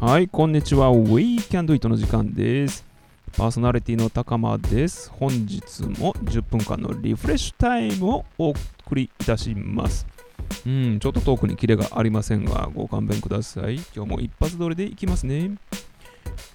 はい、こんにちは。We Can Do It の時間です。パーソナリティの高間です。本日も10分間のリフレッシュタイムをお送りいたします。うん、ちょっとトークにキレがありませんが、ご勘弁ください。今日も一発撮りでいきますね。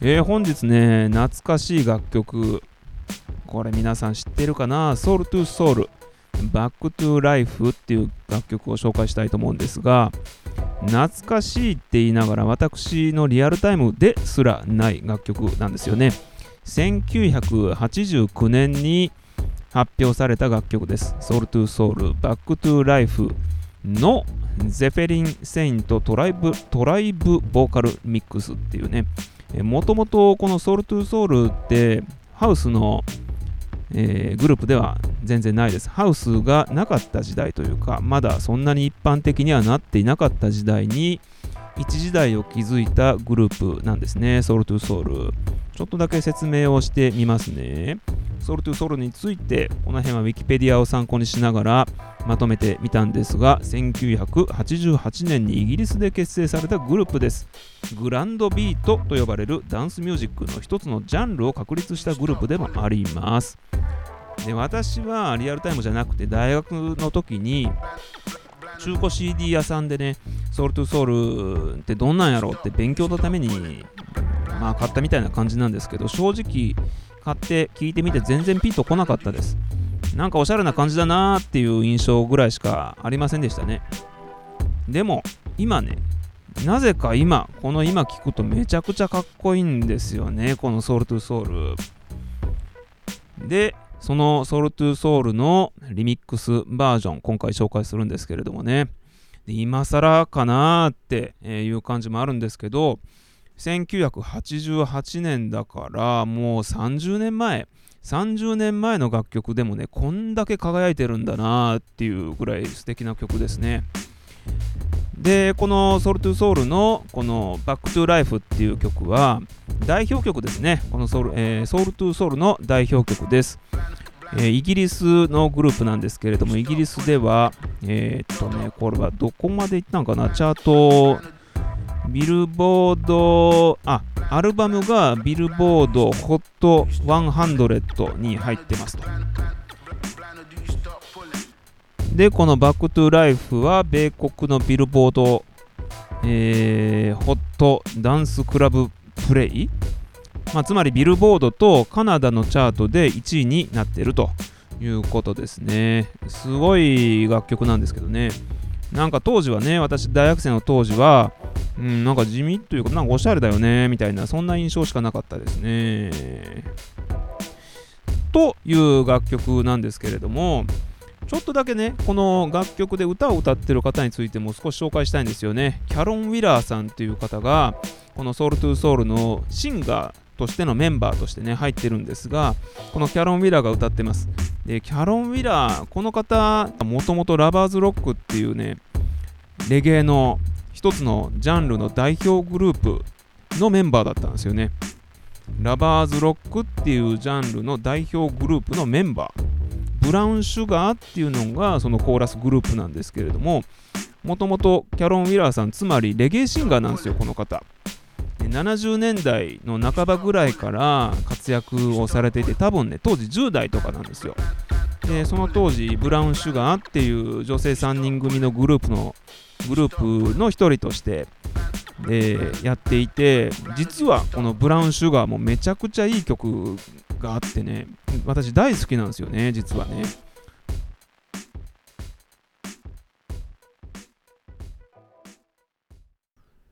えー、本日ね、懐かしい楽曲。これ皆さん知ってるかな ?Soul to Soul。Back to Life っていう楽曲を紹介したいと思うんですが、懐かしいって言いながら私のリアルタイムですらない楽曲なんですよね。1989年に発表された楽曲です。Soul to Soul Back to Life のゼフェリン・セイントトライブトライブボーカルミックスっていうね、もともとこの Soul to Soul ってハウスのえー、グループでは全然ないです。ハウスがなかった時代というか、まだそんなに一般的にはなっていなかった時代に、一時代を築いたグループなんですね。ソウルトゥソウル。ちょっとだけ説明をしてみますね。ソウルトゥソウルについて、この辺は Wikipedia を参考にしながらまとめてみたんですが、1988年にイギリスで結成されたグループです。グランドビートと呼ばれるダンスミュージックの一つのジャンルを確立したグループでもあります。で私はリアルタイムじゃなくて大学の時に中古 CD 屋さんでね、ソウルトゥソウルってどんなんやろうって勉強のために、まあ、買ったみたいな感じなんですけど、正直買って聞いてみて全然ピンとこなかったです。なんかおしゃれな感じだなーっていう印象ぐらいしかありませんでしたね。でも、今ね、なぜか今、この今聞くとめちゃくちゃかっこいいんですよね、このソウルトゥソウル。で、そのソウルトゥソウルのリミックスバージョン、今回紹介するんですけれどもね、今更かなーっていう感じもあるんですけど、1988年だからもう30年前、30年前の楽曲でもね、こんだけ輝いてるんだなーっていうぐらい素敵な曲ですね。で、このソウルトゥソウルのこのバックトゥライフっていう曲は代表曲ですね。このソウル、えー、ソウルトゥソウルの代表曲です。えー、イギリスのグループなんですけれども、イギリスでは、えー、っとね、これはどこまでいったのかな？チャート、ビルボード、あ、アルバムがビルボード HOT100 に入ってますと。で、このバックトゥライフは米国のビルボード、えー、ホットダンスクラブプレイまあ、つまりビルボードとカナダのチャートで1位になっているということですね。すごい楽曲なんですけどね。なんか当時はね、私大学生の当時は、うん、なんか地味というか、なんかおしゃれだよね、みたいな、そんな印象しかなかったですね。という楽曲なんですけれども、ちょっとだけね、この楽曲で歌を歌ってる方についても少し紹介したいんですよね。キャロン・ウィラーさんという方が、このソウルトゥソウルのシンガーとしてのメンバーとしてね、入ってるんですが、このキャロン・ウィラーが歌ってます。で、キャロン・ウィラー、この方、もともとラバーズ・ロックっていうね、レゲエの一つのジャンルの代表グループのメンバーだったんですよね。ラバーズ・ロックっていうジャンルの代表グループのメンバー。ブラウン・シュガーっていうのがそのコーラスグループなんですけれども、もともとキャロン・ウィラーさん、つまりレゲエシンガーなんですよ、この方。70年代の半ばぐらいから活躍をされていて多分ね当時10代とかなんですよでその当時ブラウンシュガーっていう女性3人組のグループのグループの一人としてでやっていて実はこのブラウンシュガーもめちゃくちゃいい曲があってね私大好きなんですよね実はね。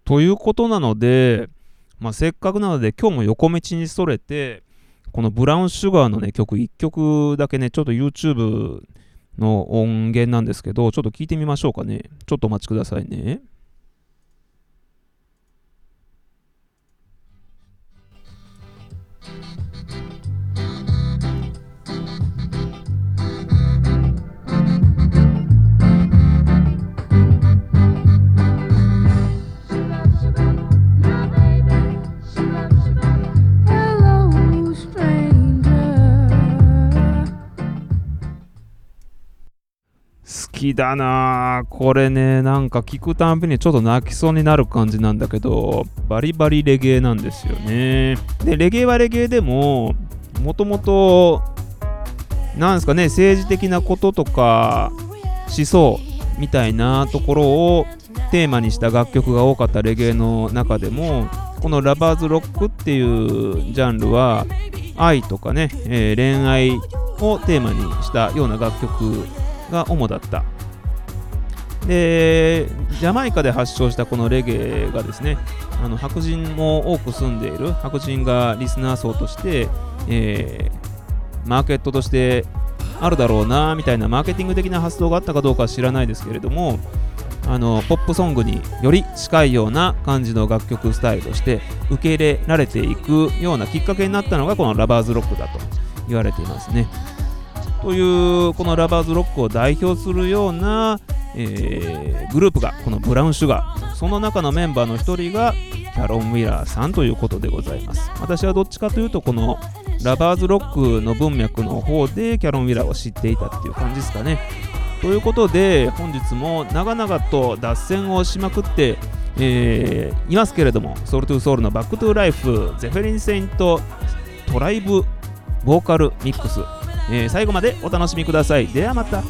ということなのでまあ、せっかくなので今日も横道にそれて、このブラウンシュガーのね、曲1曲だけね、ちょっと YouTube の音源なんですけど、ちょっと聞いてみましょうかね。ちょっとお待ちくださいね。きだな。これねなんか聞くたんびにちょっと泣きそうになる感じなんだけどバリバリレゲエなんですよね。でレゲエはレゲエでももともとなんですかね政治的なこととか思想みたいなところをテーマにした楽曲が多かったレゲエの中でもこのラバーズロックっていうジャンルは愛とかね、えー、恋愛をテーマにしたような楽曲が主だったでジャマイカで発祥したこのレゲエがですねあの白人も多く住んでいる白人がリスナー層として、えー、マーケットとしてあるだろうなみたいなマーケティング的な発想があったかどうかは知らないですけれどもあのポップソングにより近いような感じの楽曲スタイルとして受け入れられていくようなきっかけになったのがこのラバーズロックだと言われていますね。というこのラバーズロックを代表するような、えー、グループがこのブラウンシュガー。その中のメンバーの一人がキャロン・ウィラーさんということでございます。私はどっちかというとこのラバーズロックの文脈の方でキャロン・ウィラーを知っていたっていう感じですかね。ということで本日も長々と脱線をしまくって、えー、いますけれどもソウルトゥーソウルのバックトゥーライフゼフェリンセイントトライブボーカルミックス、えー、最後までお楽しみください。ではまた。